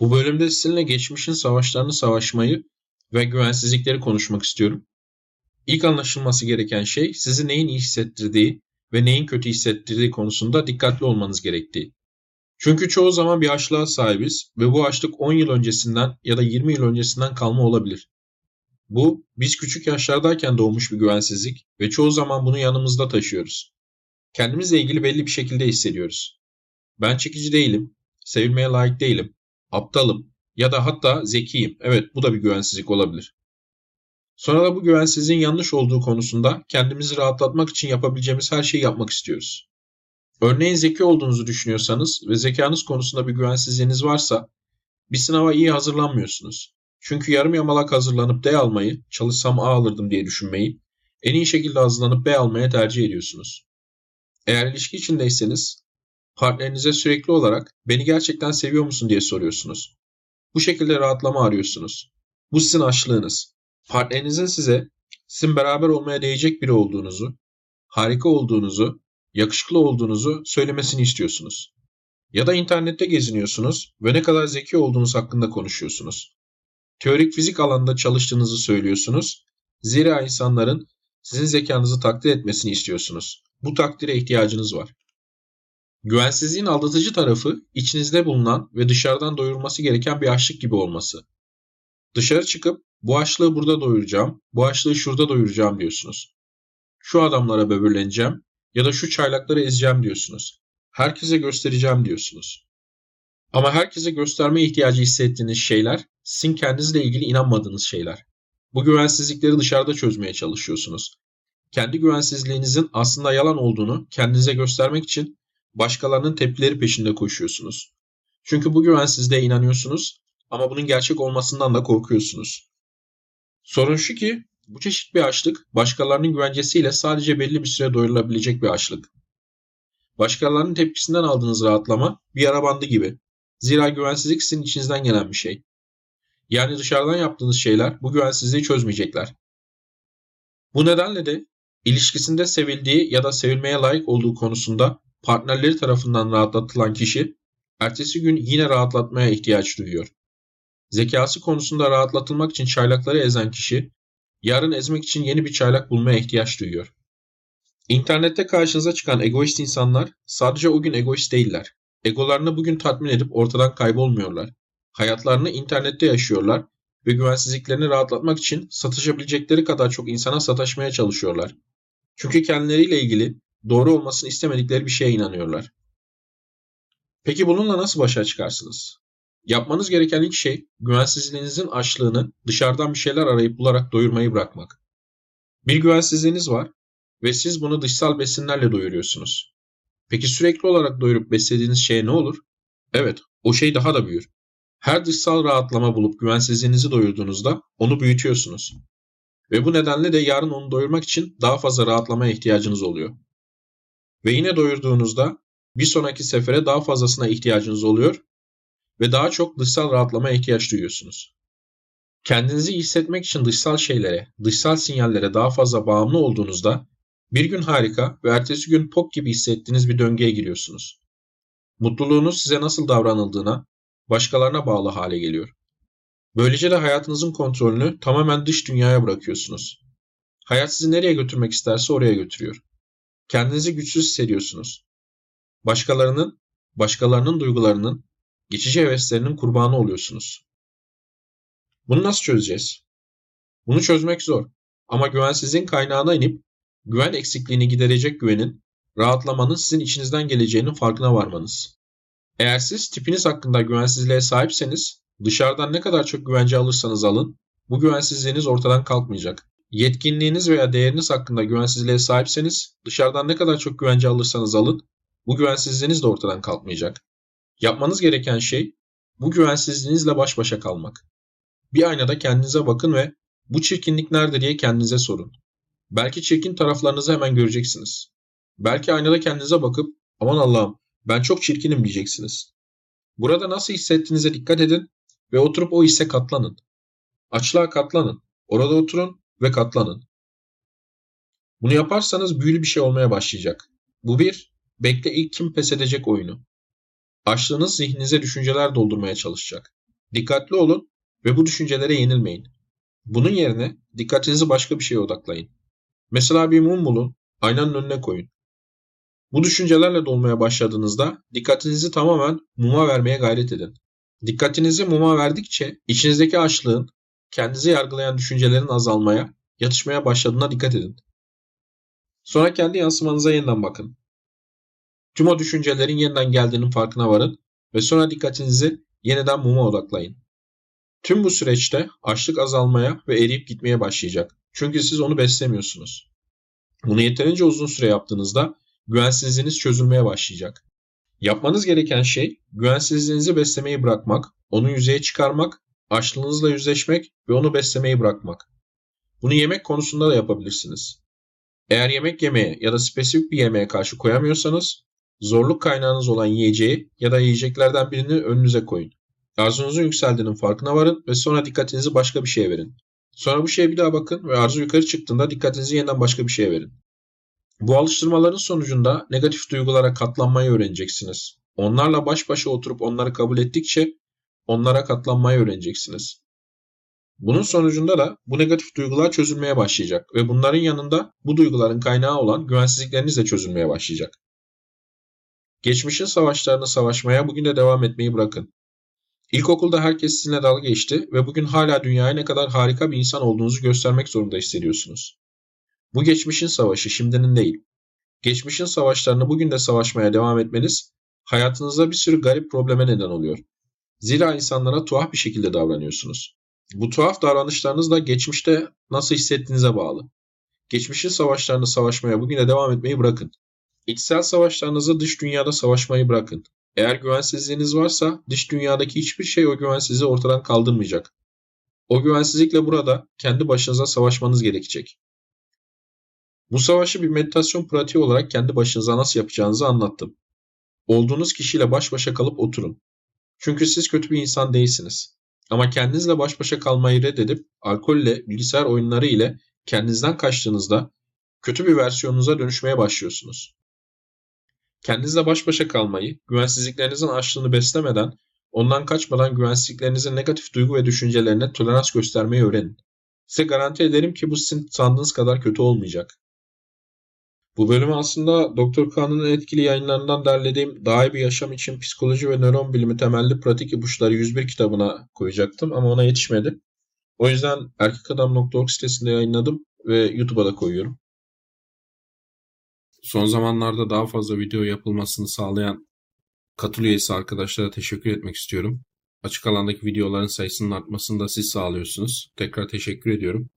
Bu bölümde sizinle geçmişin savaşlarını savaşmayı ve güvensizlikleri konuşmak istiyorum. İlk anlaşılması gereken şey sizi neyin iyi hissettirdiği ve neyin kötü hissettirdiği konusunda dikkatli olmanız gerektiği. Çünkü çoğu zaman bir açlığa sahibiz ve bu açlık 10 yıl öncesinden ya da 20 yıl öncesinden kalma olabilir. Bu, biz küçük yaşlardayken doğmuş bir güvensizlik ve çoğu zaman bunu yanımızda taşıyoruz. Kendimizle ilgili belli bir şekilde hissediyoruz. Ben çekici değilim, sevilmeye layık değilim, aptalım ya da hatta zekiyim. Evet bu da bir güvensizlik olabilir. Sonra da bu güvensizliğin yanlış olduğu konusunda kendimizi rahatlatmak için yapabileceğimiz her şeyi yapmak istiyoruz. Örneğin zeki olduğunuzu düşünüyorsanız ve zekanız konusunda bir güvensizliğiniz varsa bir sınava iyi hazırlanmıyorsunuz. Çünkü yarım yamalak hazırlanıp D almayı, çalışsam A alırdım diye düşünmeyi, en iyi şekilde hazırlanıp B almaya tercih ediyorsunuz. Eğer ilişki içindeyseniz, partnerinize sürekli olarak beni gerçekten seviyor musun diye soruyorsunuz. Bu şekilde rahatlama arıyorsunuz. Bu sizin açlığınız. Partnerinizin size sizin beraber olmaya değecek biri olduğunuzu, harika olduğunuzu, yakışıklı olduğunuzu söylemesini istiyorsunuz. Ya da internette geziniyorsunuz ve ne kadar zeki olduğunuz hakkında konuşuyorsunuz. Teorik fizik alanda çalıştığınızı söylüyorsunuz. Zira insanların sizin zekanızı takdir etmesini istiyorsunuz. Bu takdire ihtiyacınız var. Güvensizliğin aldatıcı tarafı içinizde bulunan ve dışarıdan doyurması gereken bir açlık gibi olması. Dışarı çıkıp bu açlığı burada doyuracağım, bu açlığı şurada doyuracağım diyorsunuz. Şu adamlara böbürleneceğim ya da şu çaylakları ezeceğim diyorsunuz. Herkese göstereceğim diyorsunuz. Ama herkese gösterme ihtiyacı hissettiğiniz şeyler sizin kendinizle ilgili inanmadığınız şeyler. Bu güvensizlikleri dışarıda çözmeye çalışıyorsunuz. Kendi güvensizliğinizin aslında yalan olduğunu kendinize göstermek için başkalarının tepkileri peşinde koşuyorsunuz. Çünkü bu güvensizliğe inanıyorsunuz ama bunun gerçek olmasından da korkuyorsunuz. Sorun şu ki bu çeşit bir açlık başkalarının güvencesiyle sadece belli bir süre doyurulabilecek bir açlık. Başkalarının tepkisinden aldığınız rahatlama bir yara bandı gibi. Zira güvensizlik sizin içinizden gelen bir şey. Yani dışarıdan yaptığınız şeyler bu güvensizliği çözmeyecekler. Bu nedenle de ilişkisinde sevildiği ya da sevilmeye layık olduğu konusunda partnerleri tarafından rahatlatılan kişi ertesi gün yine rahatlatmaya ihtiyaç duyuyor. Zekası konusunda rahatlatılmak için çaylakları ezen kişi yarın ezmek için yeni bir çaylak bulmaya ihtiyaç duyuyor. İnternette karşınıza çıkan egoist insanlar sadece o gün egoist değiller. Egolarını bugün tatmin edip ortadan kaybolmuyorlar. Hayatlarını internette yaşıyorlar ve güvensizliklerini rahatlatmak için satışabilecekleri kadar çok insana sataşmaya çalışıyorlar. Çünkü kendileriyle ilgili doğru olmasını istemedikleri bir şeye inanıyorlar. Peki bununla nasıl başa çıkarsınız? Yapmanız gereken ilk şey güvensizliğinizin açlığını dışarıdan bir şeyler arayıp bularak doyurmayı bırakmak. Bir güvensizliğiniz var ve siz bunu dışsal besinlerle doyuruyorsunuz. Peki sürekli olarak doyurup beslediğiniz şey ne olur? Evet, o şey daha da büyür. Her dışsal rahatlama bulup güvensizliğinizi doyurduğunuzda onu büyütüyorsunuz. Ve bu nedenle de yarın onu doyurmak için daha fazla rahatlamaya ihtiyacınız oluyor. Ve yine doyurduğunuzda bir sonraki sefere daha fazlasına ihtiyacınız oluyor ve daha çok dışsal rahatlamaya ihtiyaç duyuyorsunuz. Kendinizi hissetmek için dışsal şeylere, dışsal sinyallere daha fazla bağımlı olduğunuzda bir gün harika ve ertesi gün pok gibi hissettiğiniz bir döngüye giriyorsunuz. Mutluluğunuz size nasıl davranıldığına, başkalarına bağlı hale geliyor. Böylece de hayatınızın kontrolünü tamamen dış dünyaya bırakıyorsunuz. Hayat sizi nereye götürmek isterse oraya götürüyor. Kendinizi güçsüz hissediyorsunuz. Başkalarının, başkalarının duygularının, geçici heveslerinin kurbanı oluyorsunuz. Bunu nasıl çözeceğiz? Bunu çözmek zor. Ama güvensizliğin kaynağına inip güven eksikliğini giderecek güvenin, rahatlamanın sizin içinizden geleceğinin farkına varmanız. Eğer siz tipiniz hakkında güvensizliğe sahipseniz, dışarıdan ne kadar çok güvence alırsanız alın, bu güvensizliğiniz ortadan kalkmayacak. Yetkinliğiniz veya değeriniz hakkında güvensizliğe sahipseniz, dışarıdan ne kadar çok güvence alırsanız alın, bu güvensizliğiniz de ortadan kalkmayacak. Yapmanız gereken şey, bu güvensizliğinizle baş başa kalmak. Bir aynada kendinize bakın ve bu çirkinlik nerede diye kendinize sorun. Belki çirkin taraflarınızı hemen göreceksiniz. Belki aynada kendinize bakıp aman Allah'ım ben çok çirkinim diyeceksiniz. Burada nasıl hissettiğinize dikkat edin ve oturup o hisse katlanın. Açlığa katlanın. Orada oturun ve katlanın. Bunu yaparsanız büyülü bir şey olmaya başlayacak. Bu bir, bekle ilk kim pes edecek oyunu. Açlığınız zihninize düşünceler doldurmaya çalışacak. Dikkatli olun ve bu düşüncelere yenilmeyin. Bunun yerine dikkatinizi başka bir şeye odaklayın. Mesela bir mum bulun, aynanın önüne koyun. Bu düşüncelerle dolmaya başladığınızda dikkatinizi tamamen muma vermeye gayret edin. Dikkatinizi muma verdikçe içinizdeki açlığın, kendinizi yargılayan düşüncelerin azalmaya, yatışmaya başladığına dikkat edin. Sonra kendi yansımanıza yeniden bakın. Tüm o düşüncelerin yeniden geldiğinin farkına varın ve sonra dikkatinizi yeniden muma odaklayın. Tüm bu süreçte açlık azalmaya ve eriyip gitmeye başlayacak. Çünkü siz onu beslemiyorsunuz. Bunu yeterince uzun süre yaptığınızda güvensizliğiniz çözülmeye başlayacak. Yapmanız gereken şey güvensizliğinizi beslemeyi bırakmak, onu yüzeye çıkarmak, açlığınızla yüzleşmek ve onu beslemeyi bırakmak. Bunu yemek konusunda da yapabilirsiniz. Eğer yemek yemeye ya da spesifik bir yemeğe karşı koyamıyorsanız, zorluk kaynağınız olan yiyeceği ya da yiyeceklerden birini önünüze koyun. Arzunuzun yükseldiğinin farkına varın ve sonra dikkatinizi başka bir şeye verin. Sonra bu şeye bir daha bakın ve arzu yukarı çıktığında dikkatinizi yeniden başka bir şeye verin. Bu alıştırmaların sonucunda negatif duygulara katlanmayı öğreneceksiniz. Onlarla baş başa oturup onları kabul ettikçe onlara katlanmayı öğreneceksiniz. Bunun sonucunda da bu negatif duygular çözülmeye başlayacak ve bunların yanında bu duyguların kaynağı olan güvensizlikleriniz de çözülmeye başlayacak. Geçmişin savaşlarını savaşmaya bugün de devam etmeyi bırakın. İlkokulda herkes sizinle dalga geçti ve bugün hala dünyaya ne kadar harika bir insan olduğunuzu göstermek zorunda hissediyorsunuz. Bu geçmişin savaşı, şimdinin değil. Geçmişin savaşlarını bugün de savaşmaya devam etmeniz hayatınızda bir sürü garip probleme neden oluyor. Zira insanlara tuhaf bir şekilde davranıyorsunuz. Bu tuhaf davranışlarınız da geçmişte nasıl hissettiğinize bağlı. Geçmişin savaşlarını savaşmaya bugün de devam etmeyi bırakın. İçsel savaşlarınızı dış dünyada savaşmayı bırakın. Eğer güvensizliğiniz varsa dış dünyadaki hiçbir şey o güvensizliği ortadan kaldırmayacak. O güvensizlikle burada kendi başınıza savaşmanız gerekecek. Bu savaşı bir meditasyon pratiği olarak kendi başınıza nasıl yapacağınızı anlattım. Olduğunuz kişiyle baş başa kalıp oturun. Çünkü siz kötü bir insan değilsiniz. Ama kendinizle baş başa kalmayı reddedip alkolle, bilgisayar oyunları ile kendinizden kaçtığınızda kötü bir versiyonunuza dönüşmeye başlıyorsunuz. Kendinizle baş başa kalmayı, güvensizliklerinizin açlığını beslemeden, ondan kaçmadan güvensizliklerinizin negatif duygu ve düşüncelerine tolerans göstermeyi öğrenin. Size garanti ederim ki bu sizin sandığınız kadar kötü olmayacak. Bu bölümü aslında Doktor Kahn'ın etkili yayınlarından derlediğim Daha iyi bir yaşam için psikoloji ve nöron bilimi temelli pratik ipuçları 101 kitabına koyacaktım ama ona yetişmedi. O yüzden erkekadam.org sitesinde yayınladım ve YouTube'a da koyuyorum. Son zamanlarda daha fazla video yapılmasını sağlayan katıl üyesi arkadaşlara teşekkür etmek istiyorum. Açık alandaki videoların sayısının artmasını da siz sağlıyorsunuz. Tekrar teşekkür ediyorum.